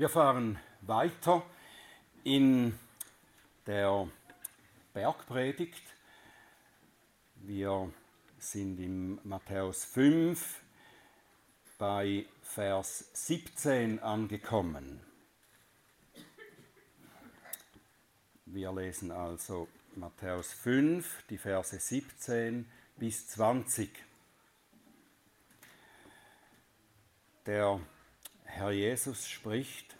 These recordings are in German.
Wir fahren weiter in der Bergpredigt. Wir sind im Matthäus 5 bei Vers 17 angekommen. Wir lesen also Matthäus 5, die Verse 17 bis 20. Der Herr Jesus spricht,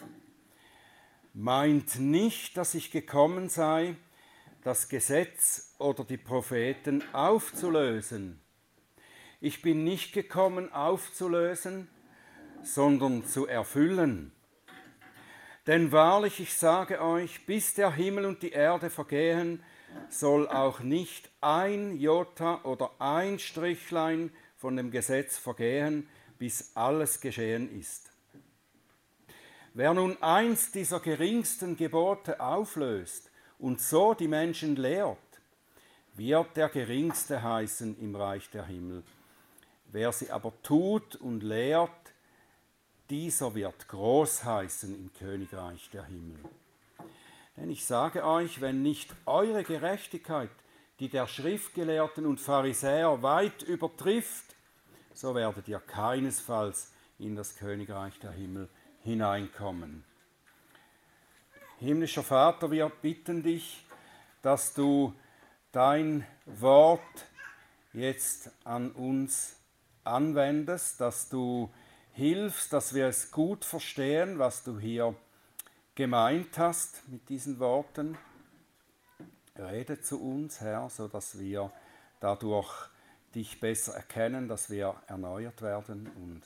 meint nicht, dass ich gekommen sei, das Gesetz oder die Propheten aufzulösen. Ich bin nicht gekommen aufzulösen, sondern zu erfüllen. Denn wahrlich, ich sage euch, bis der Himmel und die Erde vergehen, soll auch nicht ein Jota oder ein Strichlein von dem Gesetz vergehen, bis alles geschehen ist. Wer nun eins dieser geringsten Gebote auflöst und so die Menschen lehrt, wird der geringste heißen im Reich der Himmel. Wer sie aber tut und lehrt, dieser wird groß heißen im Königreich der Himmel. Denn ich sage euch, wenn nicht eure Gerechtigkeit, die der Schriftgelehrten und Pharisäer weit übertrifft, so werdet ihr keinesfalls in das Königreich der Himmel hineinkommen. Himmlischer Vater, wir bitten dich, dass du dein Wort jetzt an uns anwendest, dass du hilfst, dass wir es gut verstehen, was du hier gemeint hast mit diesen Worten. Rede zu uns, Herr, so dass wir dadurch dich besser erkennen, dass wir erneuert werden und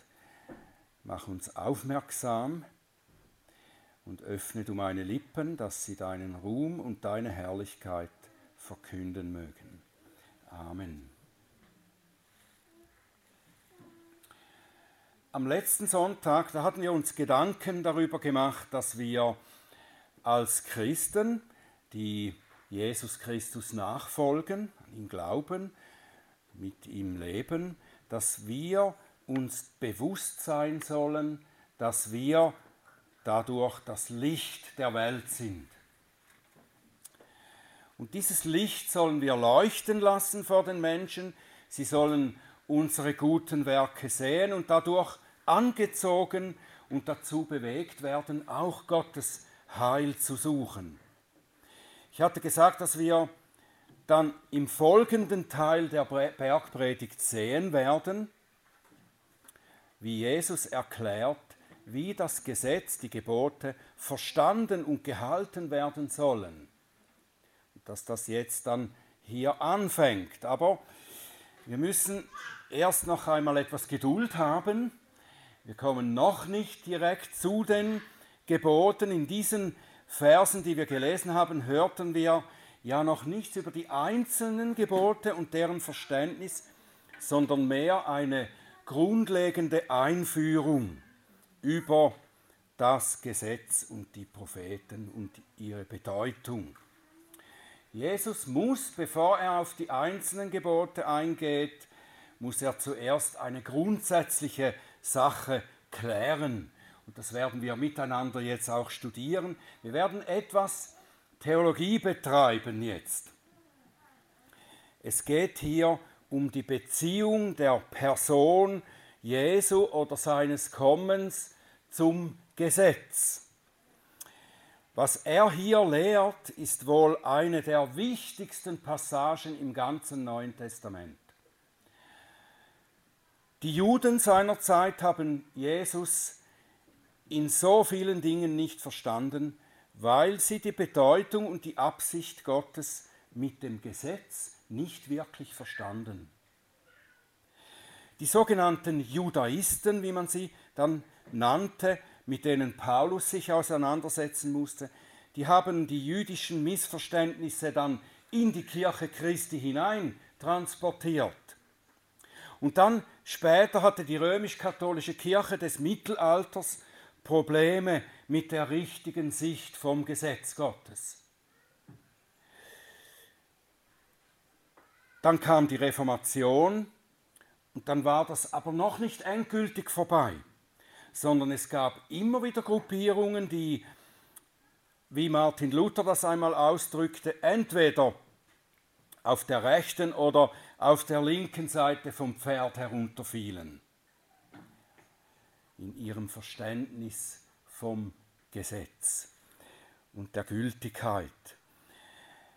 Mach uns aufmerksam und öffne du meine Lippen, dass sie deinen Ruhm und deine Herrlichkeit verkünden mögen. Amen. Am letzten Sonntag, da hatten wir uns Gedanken darüber gemacht, dass wir als Christen, die Jesus Christus nachfolgen, an ihn glauben, mit ihm leben, dass wir uns bewusst sein sollen, dass wir dadurch das Licht der Welt sind. Und dieses Licht sollen wir leuchten lassen vor den Menschen. Sie sollen unsere guten Werke sehen und dadurch angezogen und dazu bewegt werden, auch Gottes Heil zu suchen. Ich hatte gesagt, dass wir dann im folgenden Teil der Bergpredigt sehen werden, wie Jesus erklärt, wie das Gesetz, die Gebote verstanden und gehalten werden sollen. Dass das jetzt dann hier anfängt. Aber wir müssen erst noch einmal etwas Geduld haben. Wir kommen noch nicht direkt zu den Geboten. In diesen Versen, die wir gelesen haben, hörten wir ja noch nichts über die einzelnen Gebote und deren Verständnis, sondern mehr eine grundlegende Einführung über das Gesetz und die Propheten und ihre Bedeutung. Jesus muss, bevor er auf die einzelnen Gebote eingeht, muss er zuerst eine grundsätzliche Sache klären. Und das werden wir miteinander jetzt auch studieren. Wir werden etwas Theologie betreiben jetzt. Es geht hier um um die Beziehung der Person Jesu oder seines Kommens zum Gesetz. Was er hier lehrt, ist wohl eine der wichtigsten Passagen im ganzen Neuen Testament. Die Juden seiner Zeit haben Jesus in so vielen Dingen nicht verstanden, weil sie die Bedeutung und die Absicht Gottes mit dem Gesetz nicht wirklich verstanden. Die sogenannten Judaisten, wie man sie dann nannte, mit denen Paulus sich auseinandersetzen musste, die haben die jüdischen Missverständnisse dann in die Kirche Christi hinein transportiert. Und dann später hatte die römisch-katholische Kirche des Mittelalters Probleme mit der richtigen Sicht vom Gesetz Gottes. Dann kam die Reformation und dann war das aber noch nicht endgültig vorbei, sondern es gab immer wieder Gruppierungen, die, wie Martin Luther das einmal ausdrückte, entweder auf der rechten oder auf der linken Seite vom Pferd herunterfielen in ihrem Verständnis vom Gesetz und der Gültigkeit.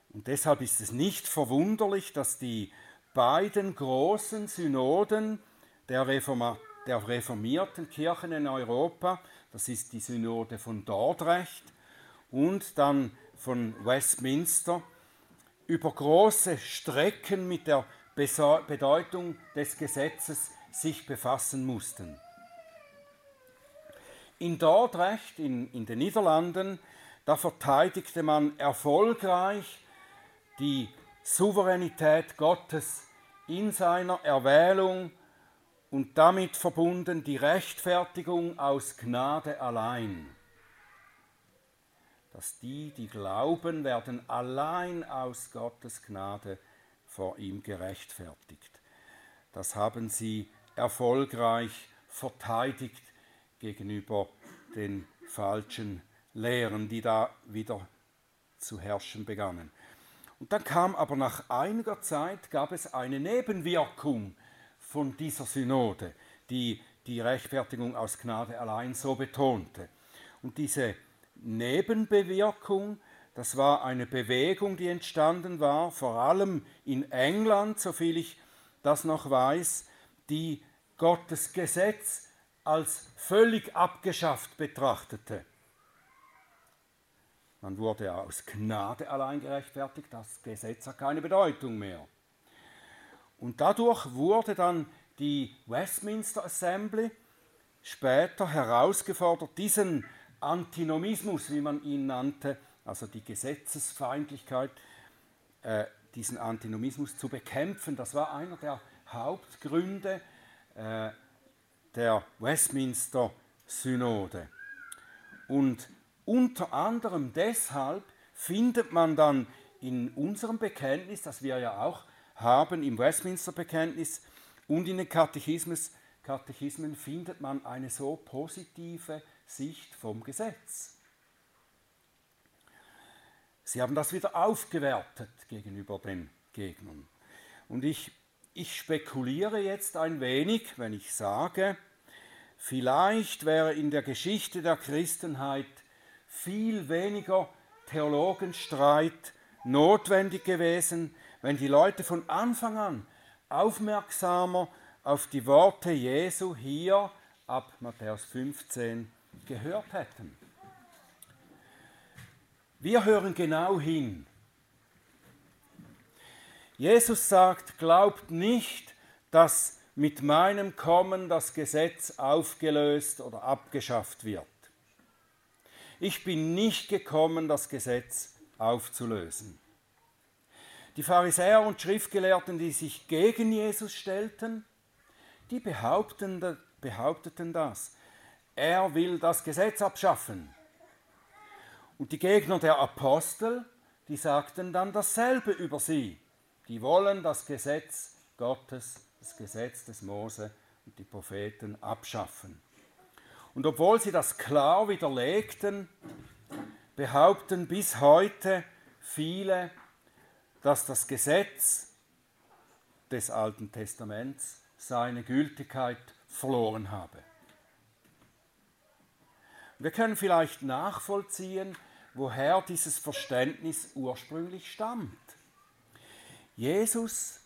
Und deshalb ist es nicht verwunderlich, dass die beiden großen Synoden der, Reforma der reformierten Kirchen in Europa, das ist die Synode von Dordrecht und dann von Westminster, über große Strecken mit der Bedeutung des Gesetzes sich befassen mussten. In Dordrecht, in, in den Niederlanden, da verteidigte man erfolgreich die Souveränität Gottes in seiner Erwählung und damit verbunden die Rechtfertigung aus Gnade allein. Dass die, die glauben, werden allein aus Gottes Gnade vor ihm gerechtfertigt. Das haben sie erfolgreich verteidigt gegenüber den falschen Lehren, die da wieder zu herrschen begannen. Und dann kam aber nach einiger Zeit, gab es eine Nebenwirkung von dieser Synode, die die Rechtfertigung aus Gnade allein so betonte. Und diese Nebenbewirkung, das war eine Bewegung, die entstanden war, vor allem in England, soviel ich das noch weiß, die Gottes Gesetz als völlig abgeschafft betrachtete. Man wurde aus Gnade allein gerechtfertigt, das Gesetz hat keine Bedeutung mehr. Und dadurch wurde dann die Westminster Assembly später herausgefordert, diesen Antinomismus, wie man ihn nannte, also die Gesetzesfeindlichkeit, äh, diesen Antinomismus zu bekämpfen. Das war einer der Hauptgründe äh, der Westminster Synode. Und unter anderem deshalb findet man dann in unserem Bekenntnis, das wir ja auch haben, im Westminster Bekenntnis und in den Katechismus, Katechismen findet man eine so positive Sicht vom Gesetz. Sie haben das wieder aufgewertet gegenüber den Gegnern. Und ich, ich spekuliere jetzt ein wenig, wenn ich sage, vielleicht wäre in der Geschichte der Christenheit viel weniger Theologenstreit notwendig gewesen, wenn die Leute von Anfang an aufmerksamer auf die Worte Jesu hier ab Matthäus 15 gehört hätten. Wir hören genau hin. Jesus sagt, glaubt nicht, dass mit meinem Kommen das Gesetz aufgelöst oder abgeschafft wird. Ich bin nicht gekommen, das Gesetz aufzulösen. Die Pharisäer und Schriftgelehrten, die sich gegen Jesus stellten, die behaupten, behaupteten das. Er will das Gesetz abschaffen. Und die Gegner der Apostel, die sagten dann dasselbe über sie. Die wollen das Gesetz Gottes, das Gesetz des Mose und die Propheten abschaffen. Und obwohl sie das klar widerlegten, behaupten bis heute viele, dass das Gesetz des Alten Testaments seine Gültigkeit verloren habe. Wir können vielleicht nachvollziehen, woher dieses Verständnis ursprünglich stammt. Jesus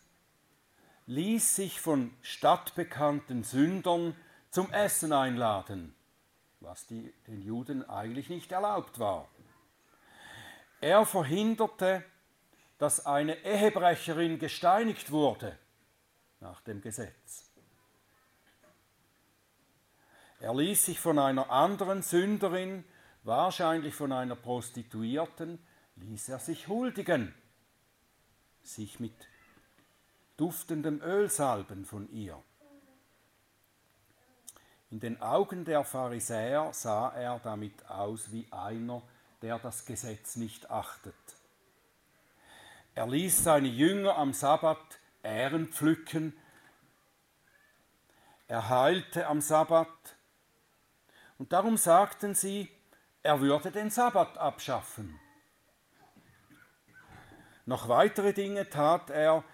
ließ sich von stadtbekannten Sündern zum Essen einladen was die, den Juden eigentlich nicht erlaubt war. Er verhinderte, dass eine Ehebrecherin gesteinigt wurde nach dem Gesetz. Er ließ sich von einer anderen Sünderin, wahrscheinlich von einer Prostituierten, ließ er sich huldigen, sich mit duftendem Öl salben von ihr. In den Augen der Pharisäer sah er damit aus wie einer, der das Gesetz nicht achtet. Er ließ seine Jünger am Sabbat Ähren pflücken. Er heilte am Sabbat. Und darum sagten sie, er würde den Sabbat abschaffen. Noch weitere Dinge tat er,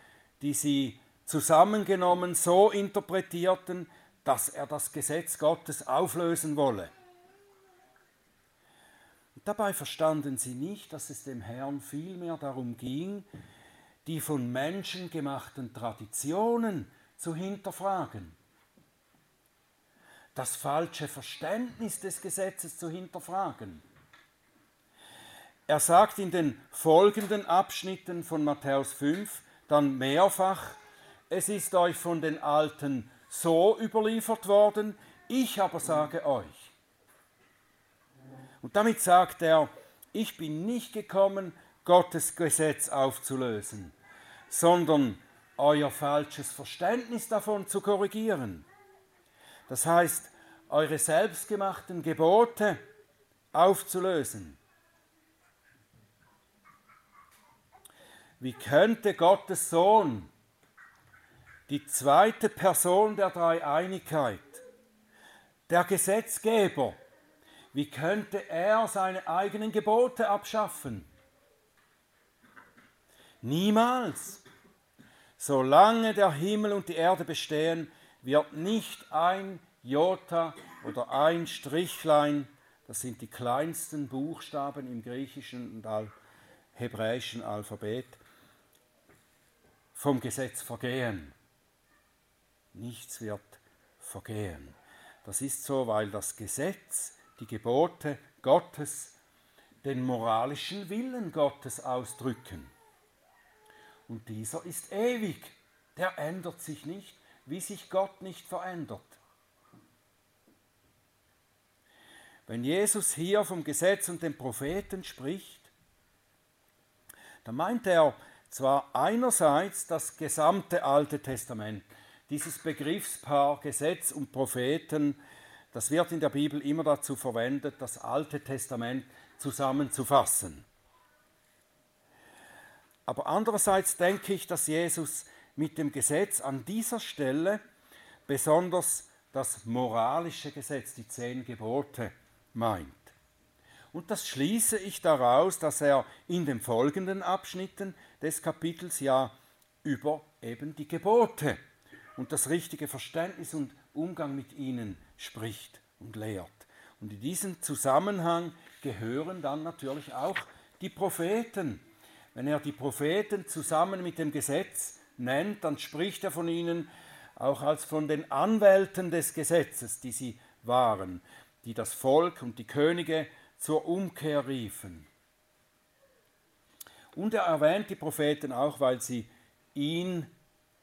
die sie zusammengenommen so interpretierten, dass er das Gesetz Gottes auflösen wolle. Und dabei verstanden sie nicht, dass es dem Herrn vielmehr darum ging, die von Menschen gemachten Traditionen zu hinterfragen, das falsche Verständnis des Gesetzes zu hinterfragen. Er sagt in den folgenden Abschnitten von Matthäus 5 dann mehrfach, es ist euch von den Alten so überliefert worden, ich aber sage euch. Und damit sagt er, ich bin nicht gekommen, Gottes Gesetz aufzulösen, sondern euer falsches Verständnis davon zu korrigieren. Das heißt, eure selbstgemachten Gebote aufzulösen. Wie könnte Gottes Sohn, die zweite Person der Dreieinigkeit, der Gesetzgeber, wie könnte er seine eigenen Gebote abschaffen? Niemals. Solange der Himmel und die Erde bestehen, wird nicht ein Jota oder ein Strichlein, das sind die kleinsten Buchstaben im griechischen und hebräischen Alphabet, vom Gesetz vergehen. Nichts wird vergehen. Das ist so, weil das Gesetz, die Gebote Gottes, den moralischen Willen Gottes ausdrücken. Und dieser ist ewig, der ändert sich nicht, wie sich Gott nicht verändert. Wenn Jesus hier vom Gesetz und den Propheten spricht, dann meint er zwar einerseits das gesamte Alte Testament, dieses Begriffspaar Gesetz und Propheten, das wird in der Bibel immer dazu verwendet, das Alte Testament zusammenzufassen. Aber andererseits denke ich, dass Jesus mit dem Gesetz an dieser Stelle besonders das moralische Gesetz, die zehn Gebote, meint. Und das schließe ich daraus, dass er in den folgenden Abschnitten des Kapitels ja über eben die Gebote und das richtige Verständnis und Umgang mit ihnen spricht und lehrt. Und in diesen Zusammenhang gehören dann natürlich auch die Propheten, wenn er die Propheten zusammen mit dem Gesetz nennt, dann spricht er von ihnen auch als von den Anwälten des Gesetzes, die sie waren, die das Volk und die Könige zur Umkehr riefen. Und er erwähnt die Propheten auch, weil sie ihn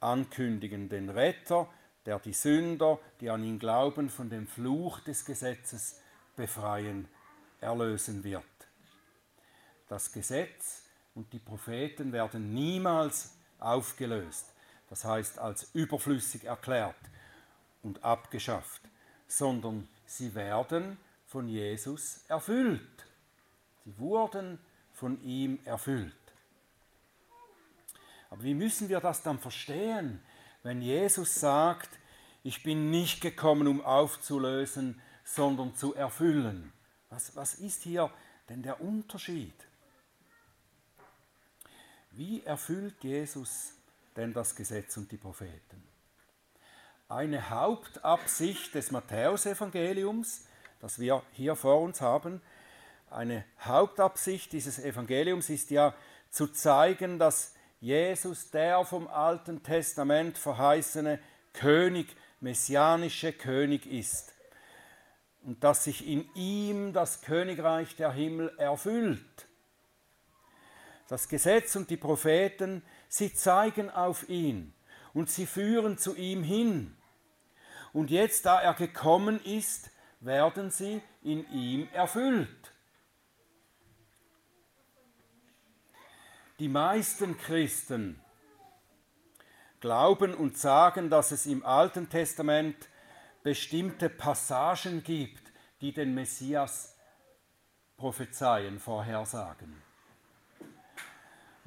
ankündigen, den Retter, der die Sünder, die an ihn glauben, von dem Fluch des Gesetzes befreien, erlösen wird. Das Gesetz und die Propheten werden niemals aufgelöst, das heißt als überflüssig erklärt und abgeschafft, sondern sie werden von Jesus erfüllt. Sie wurden von ihm erfüllt. Aber wie müssen wir das dann verstehen, wenn Jesus sagt, ich bin nicht gekommen, um aufzulösen, sondern zu erfüllen? Was, was ist hier denn der Unterschied? Wie erfüllt Jesus denn das Gesetz und die Propheten? Eine Hauptabsicht des Matthäusevangeliums, das wir hier vor uns haben, eine Hauptabsicht dieses Evangeliums ist ja zu zeigen, dass Jesus der vom Alten Testament verheißene König, messianische König ist und dass sich in ihm das Königreich der Himmel erfüllt das Gesetz und die Propheten, sie zeigen auf ihn und sie führen zu ihm hin. Und jetzt, da er gekommen ist, werden sie in ihm erfüllt. Die meisten Christen glauben und sagen, dass es im Alten Testament bestimmte Passagen gibt, die den Messias prophezeien, vorhersagen.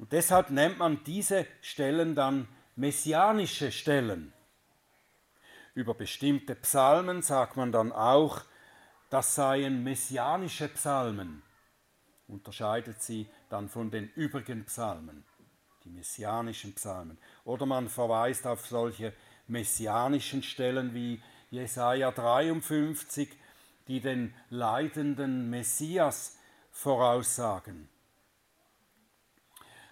Und deshalb nennt man diese Stellen dann messianische Stellen. Über bestimmte Psalmen sagt man dann auch, das seien messianische Psalmen, unterscheidet sie dann von den übrigen Psalmen, die messianischen Psalmen. Oder man verweist auf solche messianischen Stellen wie Jesaja 53, die den leidenden Messias voraussagen.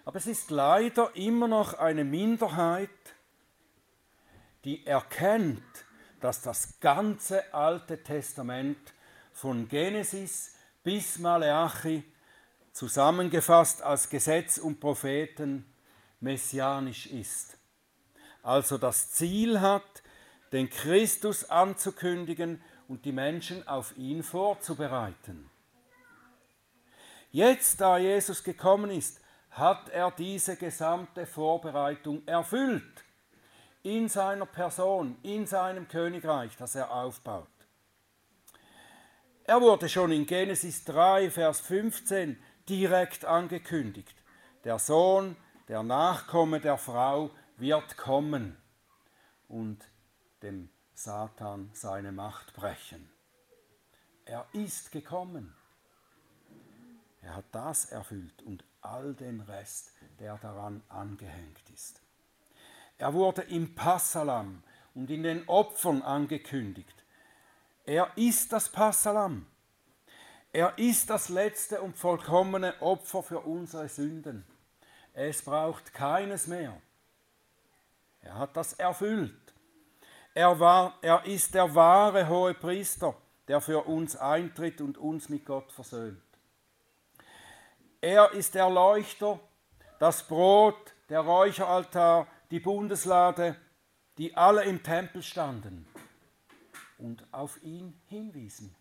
Aber es ist leider immer noch eine Minderheit, die erkennt, dass das ganze Alte Testament von Genesis bis Maleachi zusammengefasst als Gesetz und Propheten messianisch ist. Also das Ziel hat, den Christus anzukündigen und die Menschen auf ihn vorzubereiten. Jetzt, da Jesus gekommen ist, hat er diese gesamte Vorbereitung erfüllt in seiner Person, in seinem Königreich, das er aufbaut. Er wurde schon in Genesis 3, Vers 15 direkt angekündigt. Der Sohn, der Nachkomme der Frau wird kommen und dem Satan seine Macht brechen. Er ist gekommen. Er hat das erfüllt und all den Rest, der daran angehängt ist. Er wurde im Passalam und in den Opfern angekündigt. Er ist das Passalam. Er ist das letzte und vollkommene Opfer für unsere Sünden. Es braucht keines mehr. Er hat das erfüllt. Er, war, er ist der wahre hohe Priester, der für uns eintritt und uns mit Gott versöhnt. Er ist der Leuchter, das Brot, der Räucheraltar, die Bundeslade, die alle im Tempel standen und auf ihn hinwiesen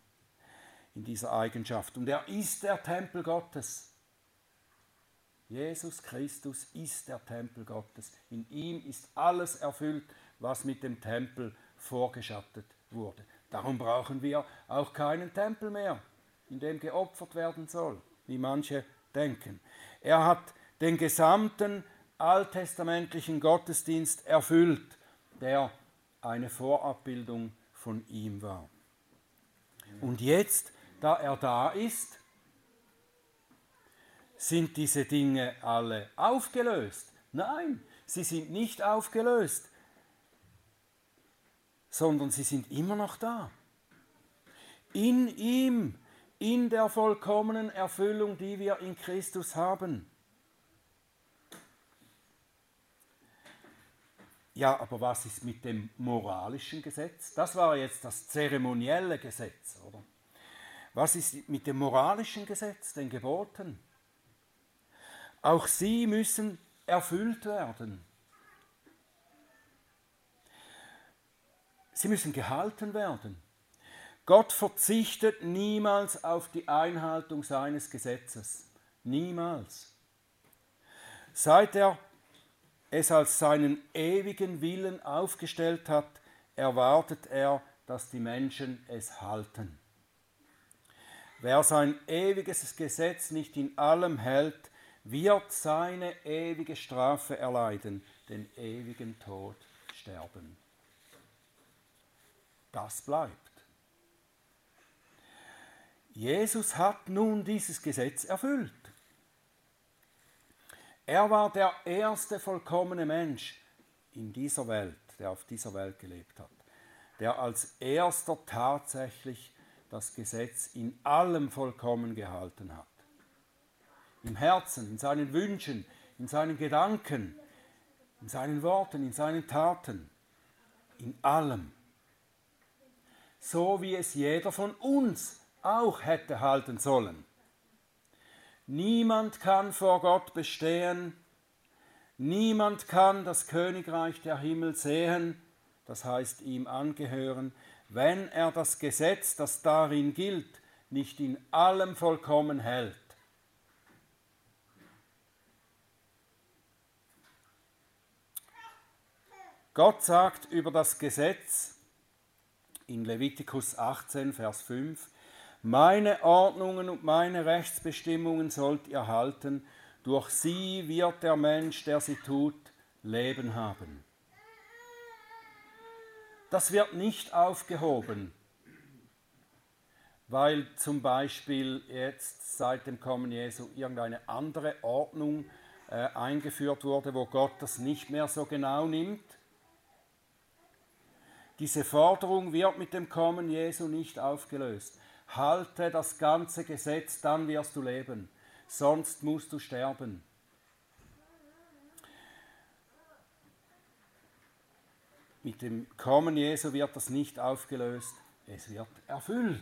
in dieser Eigenschaft. Und er ist der Tempel Gottes. Jesus Christus ist der Tempel Gottes. In ihm ist alles erfüllt, was mit dem Tempel vorgeschattet wurde. Darum brauchen wir auch keinen Tempel mehr, in dem geopfert werden soll, wie manche denken. Er hat den gesamten alttestamentlichen Gottesdienst erfüllt, der eine Vorabbildung von ihm war. Und jetzt, da er da ist, sind diese Dinge alle aufgelöst? Nein, sie sind nicht aufgelöst, sondern sie sind immer noch da. In ihm, in der vollkommenen Erfüllung, die wir in Christus haben. Ja, aber was ist mit dem moralischen Gesetz? Das war jetzt das zeremonielle Gesetz, oder? Was ist mit dem moralischen Gesetz, den Geboten? Auch sie müssen erfüllt werden. Sie müssen gehalten werden. Gott verzichtet niemals auf die Einhaltung seines Gesetzes. Niemals. Seit er es als seinen ewigen Willen aufgestellt hat, erwartet er, dass die Menschen es halten. Wer sein ewiges Gesetz nicht in allem hält, wird seine ewige Strafe erleiden, den ewigen Tod sterben. Das bleibt. Jesus hat nun dieses Gesetz erfüllt. Er war der erste vollkommene Mensch in dieser Welt, der auf dieser Welt gelebt hat, der als erster tatsächlich das Gesetz in allem vollkommen gehalten hat im Herzen, in seinen Wünschen, in seinen Gedanken, in seinen Worten, in seinen Taten, in allem. So wie es jeder von uns auch hätte halten sollen. Niemand kann vor Gott bestehen, niemand kann das Königreich der Himmel sehen, das heißt ihm angehören, wenn er das Gesetz, das darin gilt, nicht in allem vollkommen hält. Gott sagt über das Gesetz in Levitikus 18, Vers 5, meine Ordnungen und meine Rechtsbestimmungen sollt ihr halten, durch sie wird der Mensch, der sie tut, Leben haben. Das wird nicht aufgehoben, weil zum Beispiel jetzt seit dem Kommen Jesu irgendeine andere Ordnung äh, eingeführt wurde, wo Gott das nicht mehr so genau nimmt. Diese Forderung wird mit dem Kommen Jesu nicht aufgelöst. Halte das ganze Gesetz, dann wirst du leben, sonst musst du sterben. Mit dem Kommen Jesu wird das nicht aufgelöst, es wird erfüllt.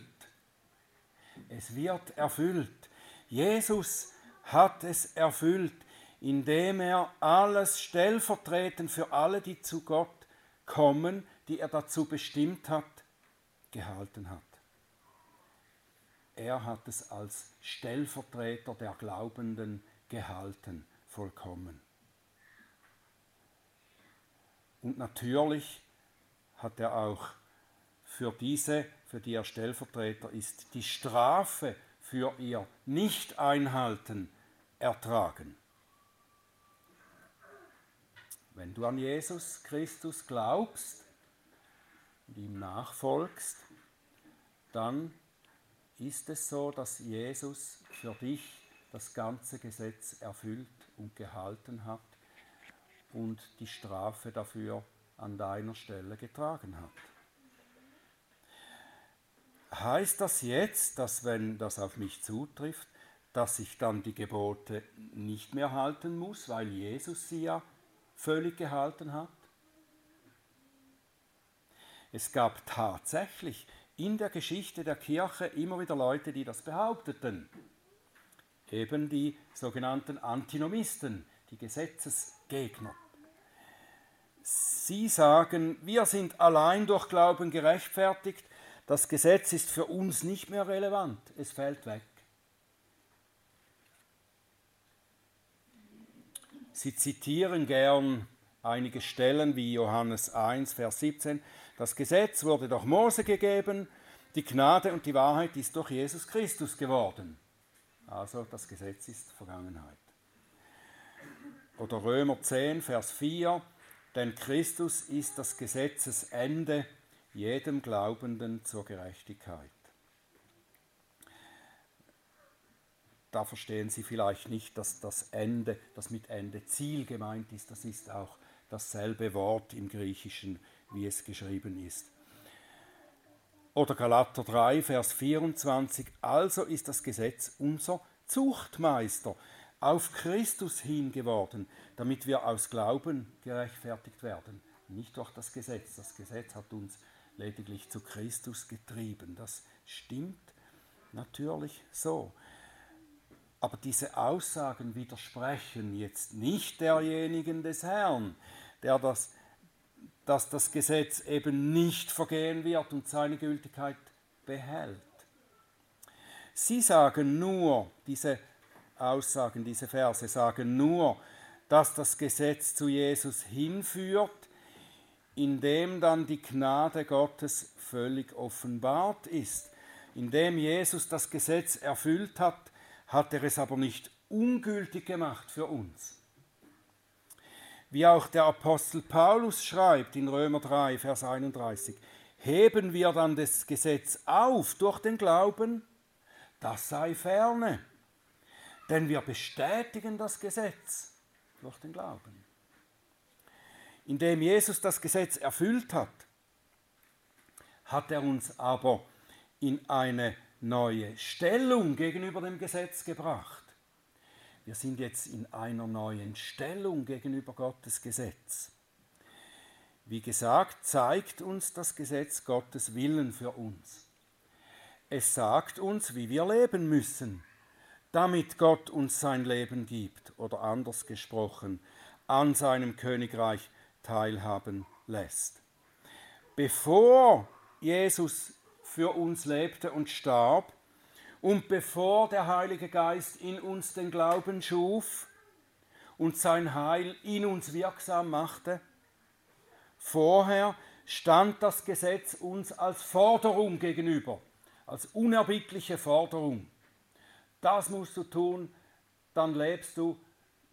Es wird erfüllt. Jesus hat es erfüllt, indem er alles stellvertretend für alle, die zu Gott kommen, die er dazu bestimmt hat, gehalten hat. Er hat es als Stellvertreter der Glaubenden gehalten, vollkommen. Und natürlich hat er auch für diese, für die er Stellvertreter ist, die Strafe für ihr Nicht-Einhalten ertragen. Wenn du an Jesus Christus glaubst und ihm nachfolgst, dann ist es so, dass Jesus für dich das ganze Gesetz erfüllt und gehalten hat und die Strafe dafür an deiner Stelle getragen hat. Heißt das jetzt, dass wenn das auf mich zutrifft, dass ich dann die Gebote nicht mehr halten muss, weil Jesus sie ja völlig gehalten hat? Es gab tatsächlich in der Geschichte der Kirche immer wieder Leute, die das behaupteten. Eben die sogenannten Antinomisten, die Gesetzesgegner. Sie sagen, wir sind allein durch Glauben gerechtfertigt, das Gesetz ist für uns nicht mehr relevant, es fällt weg. Sie zitieren gern einige Stellen wie Johannes 1, Vers 17. Das Gesetz wurde durch Mose gegeben, die Gnade und die Wahrheit ist durch Jesus Christus geworden. Also das Gesetz ist Vergangenheit. Oder Römer 10, Vers 4. Denn Christus ist das Gesetzesende jedem Glaubenden zur Gerechtigkeit. da verstehen Sie vielleicht nicht, dass das Ende, das mit Ende Ziel gemeint ist. Das ist auch dasselbe Wort im Griechischen, wie es geschrieben ist. Oder Galater 3, Vers 24. Also ist das Gesetz unser Zuchtmeister auf Christus hin geworden, damit wir aus Glauben gerechtfertigt werden. Nicht durch das Gesetz. Das Gesetz hat uns lediglich zu Christus getrieben. Das stimmt natürlich so. Aber diese Aussagen widersprechen jetzt nicht derjenigen des Herrn, der das, dass das Gesetz eben nicht vergehen wird und seine Gültigkeit behält. Sie sagen nur, diese Aussagen, diese Verse sagen nur, dass das Gesetz zu Jesus hinführt, indem dann die Gnade Gottes völlig offenbart ist. Indem Jesus das Gesetz erfüllt hat, hat er es aber nicht ungültig gemacht für uns. Wie auch der Apostel Paulus schreibt in Römer 3, Vers 31, heben wir dann das Gesetz auf durch den Glauben, das sei ferne. Denn wir bestätigen das Gesetz durch den Glauben. Indem Jesus das Gesetz erfüllt hat, hat er uns aber in eine neue Stellung gegenüber dem Gesetz gebracht. Wir sind jetzt in einer neuen Stellung gegenüber Gottes Gesetz. Wie gesagt, zeigt uns das Gesetz Gottes Willen für uns. Es sagt uns, wie wir leben müssen, damit Gott uns sein Leben gibt oder anders gesprochen, an seinem Königreich teilhaben lässt. Bevor Jesus für uns lebte und starb und bevor der Heilige Geist in uns den Glauben schuf und sein Heil in uns wirksam machte, vorher stand das Gesetz uns als Forderung gegenüber, als unerbittliche Forderung. Das musst du tun, dann lebst du,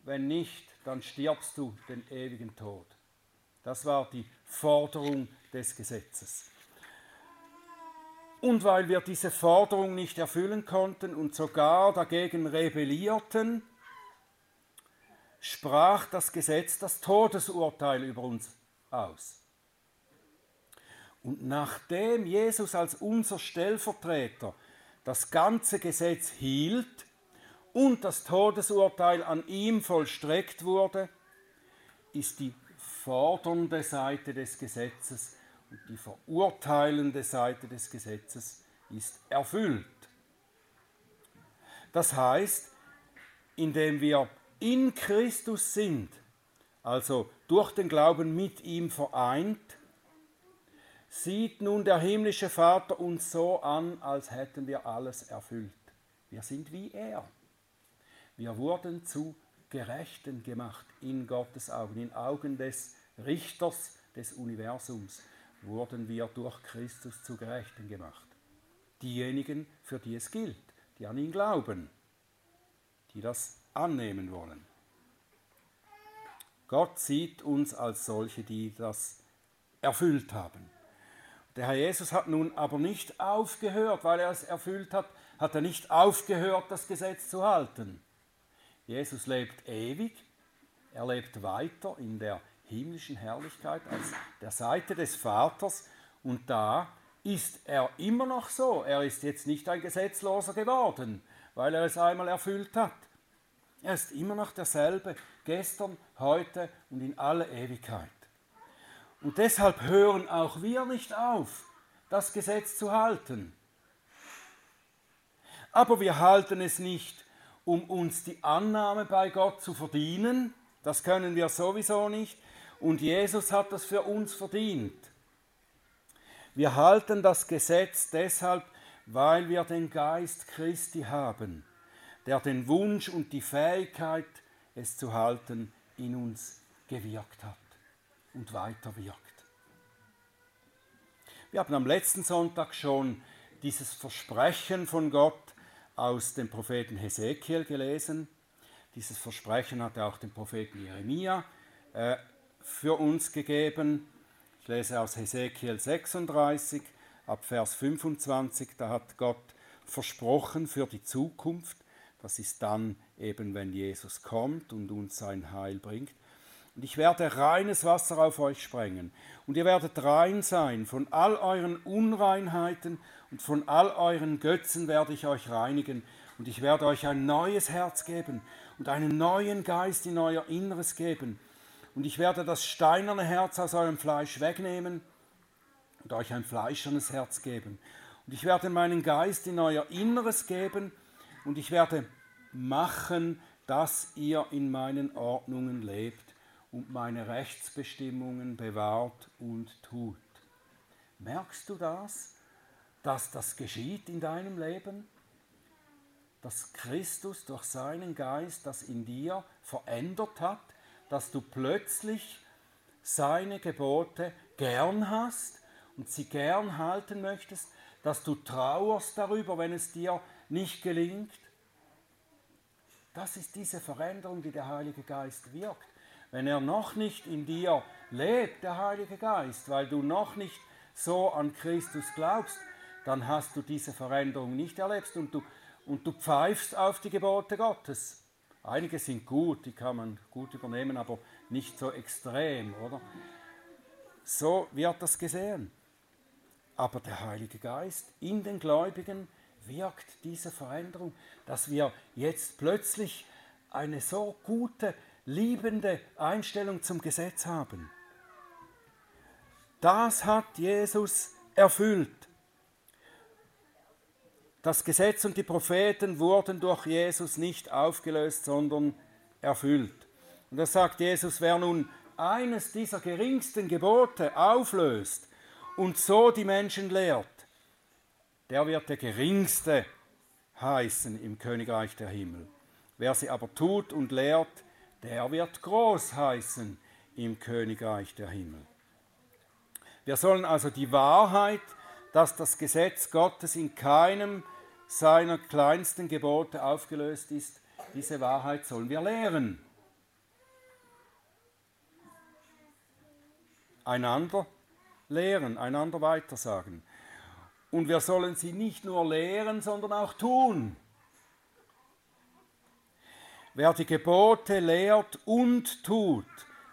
wenn nicht, dann stirbst du den ewigen Tod. Das war die Forderung des Gesetzes. Und weil wir diese Forderung nicht erfüllen konnten und sogar dagegen rebellierten, sprach das Gesetz das Todesurteil über uns aus. Und nachdem Jesus als unser Stellvertreter das ganze Gesetz hielt und das Todesurteil an ihm vollstreckt wurde, ist die fordernde Seite des Gesetzes und die verurteilende Seite des Gesetzes ist erfüllt. Das heißt, indem wir in Christus sind, also durch den Glauben mit ihm vereint, sieht nun der himmlische Vater uns so an, als hätten wir alles erfüllt. Wir sind wie er. Wir wurden zu Gerechten gemacht in Gottes Augen, in Augen des Richters des Universums wurden wir durch Christus zu Gerechten gemacht. Diejenigen, für die es gilt, die an ihn glauben, die das annehmen wollen. Gott sieht uns als solche, die das erfüllt haben. Der Herr Jesus hat nun aber nicht aufgehört, weil er es erfüllt hat, hat er nicht aufgehört, das Gesetz zu halten. Jesus lebt ewig, er lebt weiter in der himmlischen Herrlichkeit als der Seite des Vaters und da ist er immer noch so. Er ist jetzt nicht ein Gesetzloser geworden, weil er es einmal erfüllt hat. Er ist immer noch derselbe, gestern, heute und in alle Ewigkeit. Und deshalb hören auch wir nicht auf, das Gesetz zu halten. Aber wir halten es nicht, um uns die Annahme bei Gott zu verdienen, das können wir sowieso nicht, und Jesus hat das für uns verdient. Wir halten das Gesetz deshalb, weil wir den Geist Christi haben, der den Wunsch und die Fähigkeit, es zu halten, in uns gewirkt hat und weiterwirkt. Wir haben am letzten Sonntag schon dieses Versprechen von Gott aus dem Propheten Hesekiel gelesen. Dieses Versprechen hat auch dem Propheten Jeremia äh, für uns gegeben. Ich lese aus Hesekiel 36 ab Vers 25, da hat Gott versprochen für die Zukunft, das ist dann eben, wenn Jesus kommt und uns sein Heil bringt. Und ich werde reines Wasser auf euch sprengen, und ihr werdet rein sein, von all euren Unreinheiten und von all euren Götzen werde ich euch reinigen, und ich werde euch ein neues Herz geben und einen neuen Geist in euer Inneres geben. Und ich werde das steinerne Herz aus eurem Fleisch wegnehmen und euch ein fleischernes Herz geben. Und ich werde meinen Geist in euer Inneres geben und ich werde machen, dass ihr in meinen Ordnungen lebt und meine Rechtsbestimmungen bewahrt und tut. Merkst du das, dass das geschieht in deinem Leben? Dass Christus durch seinen Geist das in dir verändert hat, dass du plötzlich seine Gebote gern hast und sie gern halten möchtest, dass du trauerst darüber, wenn es dir nicht gelingt. Das ist diese Veränderung, die der Heilige Geist wirkt. Wenn er noch nicht in dir lebt, der Heilige Geist, weil du noch nicht so an Christus glaubst, dann hast du diese Veränderung nicht erlebt und du, und du pfeifst auf die Gebote Gottes. Einige sind gut, die kann man gut übernehmen, aber nicht so extrem, oder? So wird das gesehen. Aber der Heilige Geist in den Gläubigen wirkt diese Veränderung, dass wir jetzt plötzlich eine so gute, liebende Einstellung zum Gesetz haben. Das hat Jesus erfüllt. Das Gesetz und die Propheten wurden durch Jesus nicht aufgelöst, sondern erfüllt. Und da sagt Jesus, wer nun eines dieser geringsten Gebote auflöst und so die Menschen lehrt, der wird der geringste heißen im Königreich der Himmel. Wer sie aber tut und lehrt, der wird groß heißen im Königreich der Himmel. Wir sollen also die Wahrheit, dass das Gesetz Gottes in keinem seiner kleinsten Gebote aufgelöst ist. Diese Wahrheit sollen wir lehren. Einander lehren, einander weitersagen. Und wir sollen sie nicht nur lehren, sondern auch tun. Wer die Gebote lehrt und tut,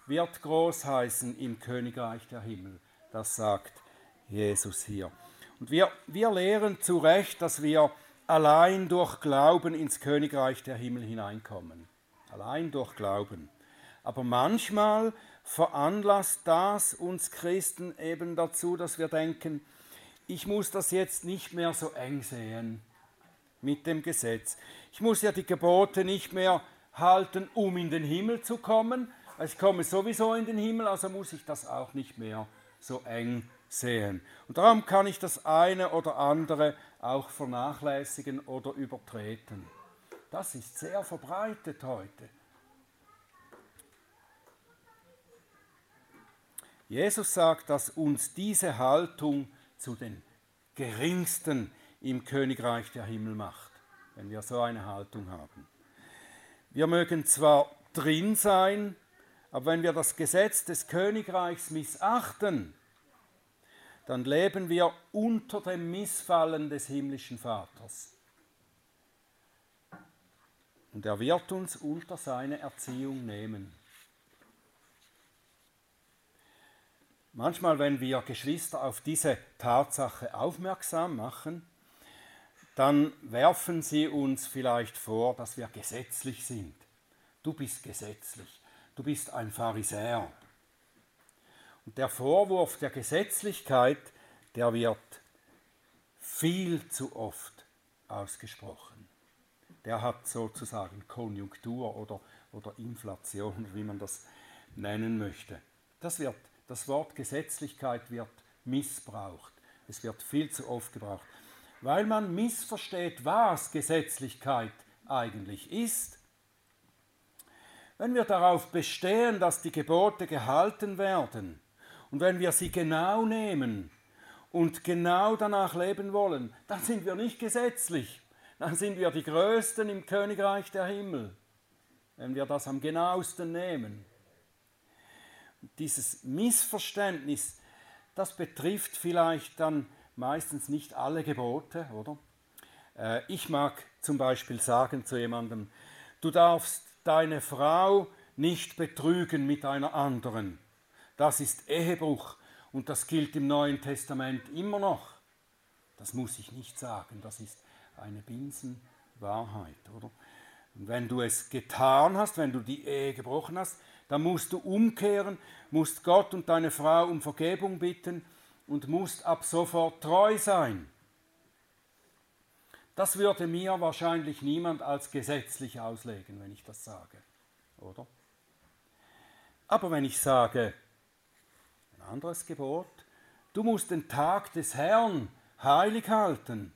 wird groß heißen im Königreich der Himmel. Das sagt Jesus hier. Und wir, wir lehren zu Recht, dass wir allein durch Glauben ins Königreich der Himmel hineinkommen. Allein durch Glauben. Aber manchmal veranlasst das uns Christen eben dazu, dass wir denken, ich muss das jetzt nicht mehr so eng sehen mit dem Gesetz. Ich muss ja die Gebote nicht mehr halten, um in den Himmel zu kommen. Ich komme sowieso in den Himmel, also muss ich das auch nicht mehr so eng sehen. Und darum kann ich das eine oder andere auch vernachlässigen oder übertreten. Das ist sehr verbreitet heute. Jesus sagt, dass uns diese Haltung zu den Geringsten im Königreich der Himmel macht, wenn wir so eine Haltung haben. Wir mögen zwar drin sein, aber wenn wir das Gesetz des Königreichs missachten, dann leben wir unter dem Missfallen des himmlischen Vaters. Und er wird uns unter seine Erziehung nehmen. Manchmal, wenn wir Geschwister auf diese Tatsache aufmerksam machen, dann werfen sie uns vielleicht vor, dass wir gesetzlich sind. Du bist gesetzlich, du bist ein Pharisäer. Und der Vorwurf der Gesetzlichkeit, der wird viel zu oft ausgesprochen. Der hat sozusagen Konjunktur oder, oder Inflation, wie man das nennen möchte. Das, wird, das Wort Gesetzlichkeit wird missbraucht. Es wird viel zu oft gebraucht, weil man missversteht, was Gesetzlichkeit eigentlich ist. Wenn wir darauf bestehen, dass die Gebote gehalten werden, und wenn wir sie genau nehmen und genau danach leben wollen, dann sind wir nicht gesetzlich. Dann sind wir die Größten im Königreich der Himmel, wenn wir das am genauesten nehmen. Dieses Missverständnis, das betrifft vielleicht dann meistens nicht alle Gebote, oder? Äh, ich mag zum Beispiel sagen zu jemandem, du darfst deine Frau nicht betrügen mit einer anderen. Das ist Ehebruch und das gilt im Neuen Testament immer noch. Das muss ich nicht sagen, das ist eine Binsenwahrheit, oder? Und wenn du es getan hast, wenn du die Ehe gebrochen hast, dann musst du umkehren, musst Gott und deine Frau um Vergebung bitten und musst ab sofort treu sein. Das würde mir wahrscheinlich niemand als gesetzlich auslegen, wenn ich das sage, oder? Aber wenn ich sage, anderes Gebot. Du musst den Tag des Herrn heilig halten.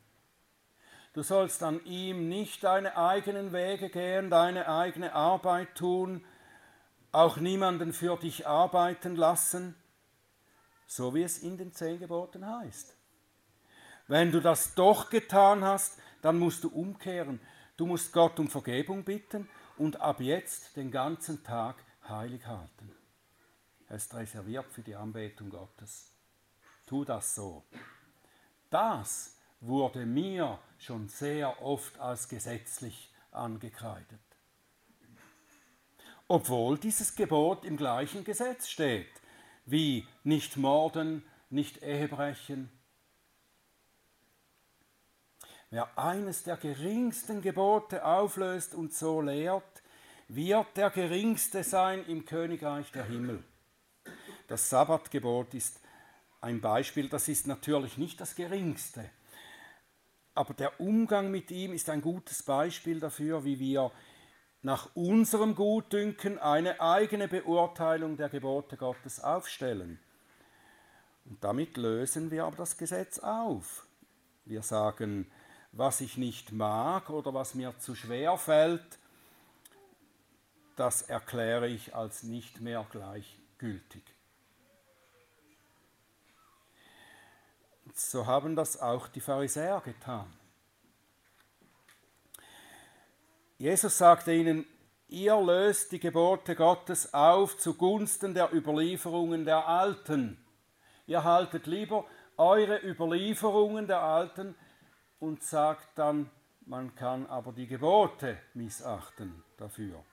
Du sollst an ihm nicht deine eigenen Wege gehen, deine eigene Arbeit tun, auch niemanden für dich arbeiten lassen, so wie es in den zehn Geboten heißt. Wenn du das doch getan hast, dann musst du umkehren. Du musst Gott um Vergebung bitten und ab jetzt den ganzen Tag heilig halten. Er ist reserviert für die Anbetung Gottes. Tu das so. Das wurde mir schon sehr oft als gesetzlich angekreidet. Obwohl dieses Gebot im gleichen Gesetz steht, wie nicht morden, nicht Ehebrechen. Wer eines der geringsten Gebote auflöst und so lehrt, wird der geringste sein im Königreich der Himmel. Das Sabbatgebot ist ein Beispiel, das ist natürlich nicht das geringste, aber der Umgang mit ihm ist ein gutes Beispiel dafür, wie wir nach unserem Gutdünken eine eigene Beurteilung der Gebote Gottes aufstellen. Und damit lösen wir aber das Gesetz auf. Wir sagen, was ich nicht mag oder was mir zu schwer fällt, das erkläre ich als nicht mehr gleichgültig. So haben das auch die Pharisäer getan. Jesus sagte ihnen, ihr löst die Gebote Gottes auf zugunsten der Überlieferungen der Alten. Ihr haltet lieber eure Überlieferungen der Alten und sagt dann, man kann aber die Gebote missachten dafür.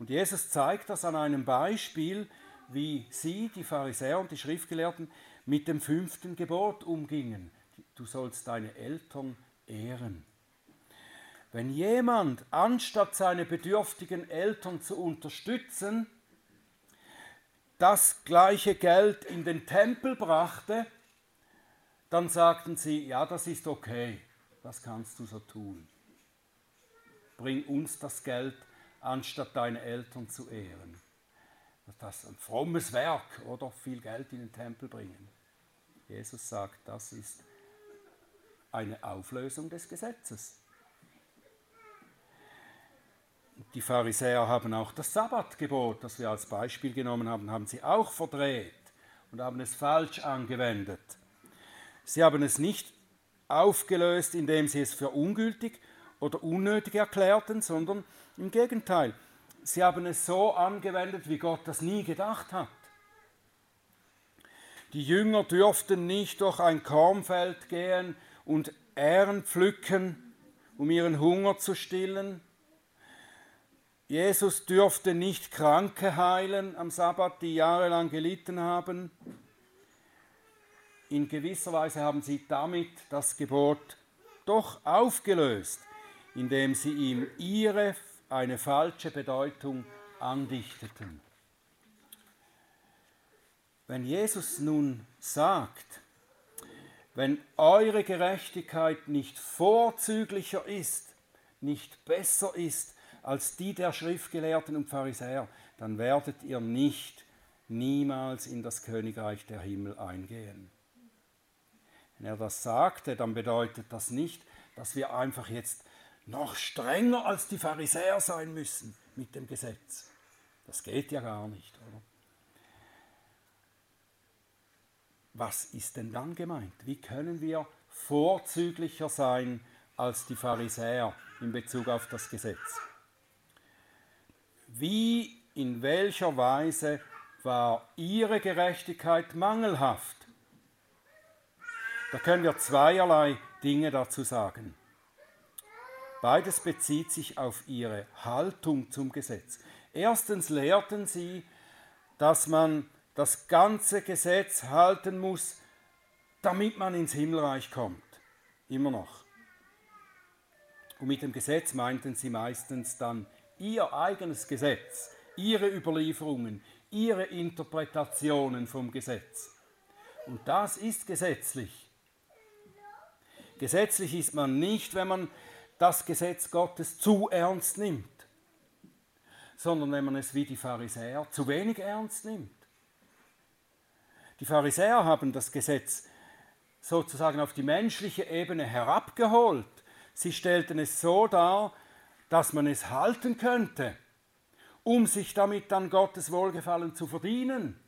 Und Jesus zeigt das an einem Beispiel, wie sie, die Pharisäer und die Schriftgelehrten, mit dem fünften Gebot umgingen. Du sollst deine Eltern ehren. Wenn jemand, anstatt seine bedürftigen Eltern zu unterstützen, das gleiche Geld in den Tempel brachte, dann sagten sie, ja, das ist okay, das kannst du so tun. Bring uns das Geld, anstatt deine Eltern zu ehren. Das ist ein frommes Werk, oder? Viel Geld in den Tempel bringen. Jesus sagt, das ist eine Auflösung des Gesetzes. Die Pharisäer haben auch das Sabbatgebot, das wir als Beispiel genommen haben, haben sie auch verdreht und haben es falsch angewendet. Sie haben es nicht aufgelöst, indem sie es für ungültig oder unnötig erklärten, sondern im Gegenteil. Sie haben es so angewendet, wie Gott das nie gedacht hat. Die Jünger dürften nicht durch ein Kornfeld gehen und Ähren pflücken, um ihren Hunger zu stillen. Jesus dürfte nicht Kranke heilen am Sabbat, die jahrelang gelitten haben. In gewisser Weise haben sie damit das Gebot doch aufgelöst, indem sie ihm ihre eine falsche Bedeutung andichteten. Wenn Jesus nun sagt, wenn eure Gerechtigkeit nicht vorzüglicher ist, nicht besser ist als die der Schriftgelehrten und Pharisäer, dann werdet ihr nicht niemals in das Königreich der Himmel eingehen. Wenn er das sagte, dann bedeutet das nicht, dass wir einfach jetzt noch strenger als die Pharisäer sein müssen mit dem Gesetz. Das geht ja gar nicht, oder? Was ist denn dann gemeint? Wie können wir vorzüglicher sein als die Pharisäer in Bezug auf das Gesetz? Wie, in welcher Weise war ihre Gerechtigkeit mangelhaft? Da können wir zweierlei Dinge dazu sagen. Beides bezieht sich auf ihre Haltung zum Gesetz. Erstens lehrten sie, dass man das ganze Gesetz halten muss, damit man ins Himmelreich kommt. Immer noch. Und mit dem Gesetz meinten sie meistens dann ihr eigenes Gesetz, ihre Überlieferungen, ihre Interpretationen vom Gesetz. Und das ist gesetzlich. Gesetzlich ist man nicht, wenn man das Gesetz Gottes zu ernst nimmt, sondern wenn man es wie die Pharisäer zu wenig ernst nimmt. Die Pharisäer haben das Gesetz sozusagen auf die menschliche Ebene herabgeholt. Sie stellten es so dar, dass man es halten könnte, um sich damit dann Gottes Wohlgefallen zu verdienen.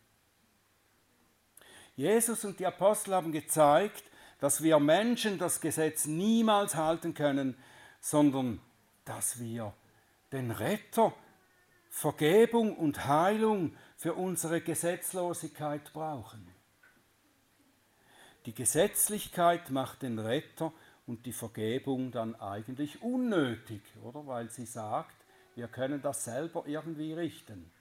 Jesus und die Apostel haben gezeigt, dass wir Menschen das Gesetz niemals halten können, sondern dass wir den Retter, Vergebung und Heilung für unsere Gesetzlosigkeit brauchen. Die Gesetzlichkeit macht den Retter und die Vergebung dann eigentlich unnötig, oder? Weil sie sagt, wir können das selber irgendwie richten.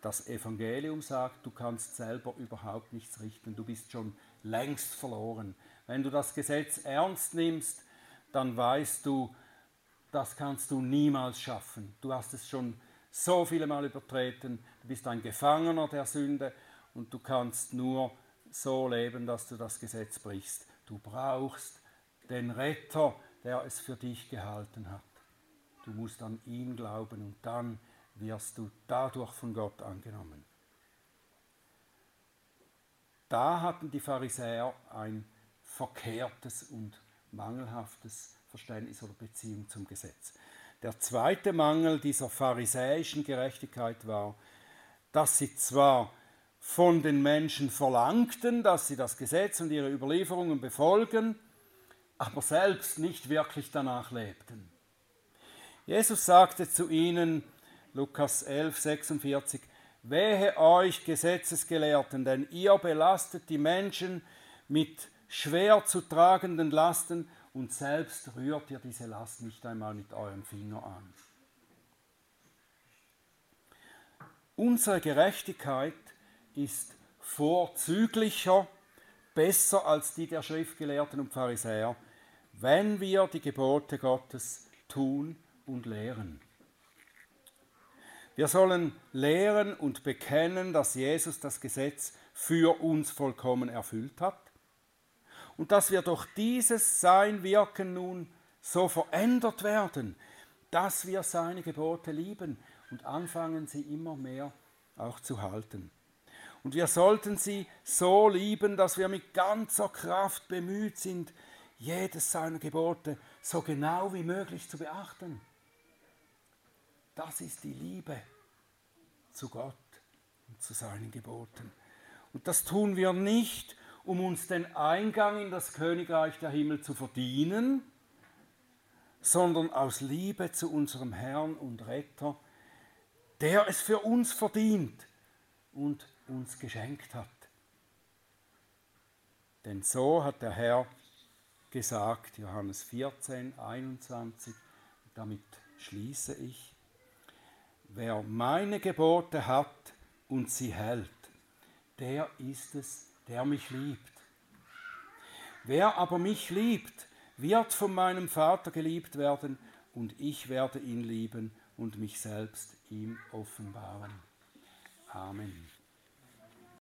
Das Evangelium sagt, du kannst selber überhaupt nichts richten, du bist schon längst verloren. Wenn du das Gesetz ernst nimmst, dann weißt du, das kannst du niemals schaffen. Du hast es schon so viele Mal übertreten, du bist ein Gefangener der Sünde und du kannst nur so leben, dass du das Gesetz brichst. Du brauchst den Retter, der es für dich gehalten hat. Du musst an ihn glauben und dann wirst du dadurch von Gott angenommen. Da hatten die Pharisäer ein verkehrtes und mangelhaftes Verständnis oder Beziehung zum Gesetz. Der zweite Mangel dieser pharisäischen Gerechtigkeit war, dass sie zwar von den Menschen verlangten, dass sie das Gesetz und ihre Überlieferungen befolgen, aber selbst nicht wirklich danach lebten. Jesus sagte zu ihnen, Lukas 11, 46, Wehe euch Gesetzesgelehrten, denn ihr belastet die Menschen mit schwer zu tragenden Lasten und selbst rührt ihr diese Last nicht einmal mit eurem Finger an. Unsere Gerechtigkeit ist vorzüglicher, besser als die der Schriftgelehrten und Pharisäer, wenn wir die Gebote Gottes tun und lehren. Wir sollen lehren und bekennen, dass Jesus das Gesetz für uns vollkommen erfüllt hat und dass wir durch dieses sein Wirken nun so verändert werden, dass wir seine Gebote lieben und anfangen, sie immer mehr auch zu halten. Und wir sollten sie so lieben, dass wir mit ganzer Kraft bemüht sind, jedes seiner Gebote so genau wie möglich zu beachten. Das ist die Liebe zu Gott und zu seinen Geboten. Und das tun wir nicht, um uns den Eingang in das Königreich der Himmel zu verdienen, sondern aus Liebe zu unserem Herrn und Retter, der es für uns verdient und uns geschenkt hat. Denn so hat der Herr gesagt, Johannes 14, 21, damit schließe ich, wer meine Gebote hat und sie hält, der ist es, der mich liebt. Wer aber mich liebt, wird von meinem Vater geliebt werden und ich werde ihn lieben und mich selbst ihm offenbaren. Amen.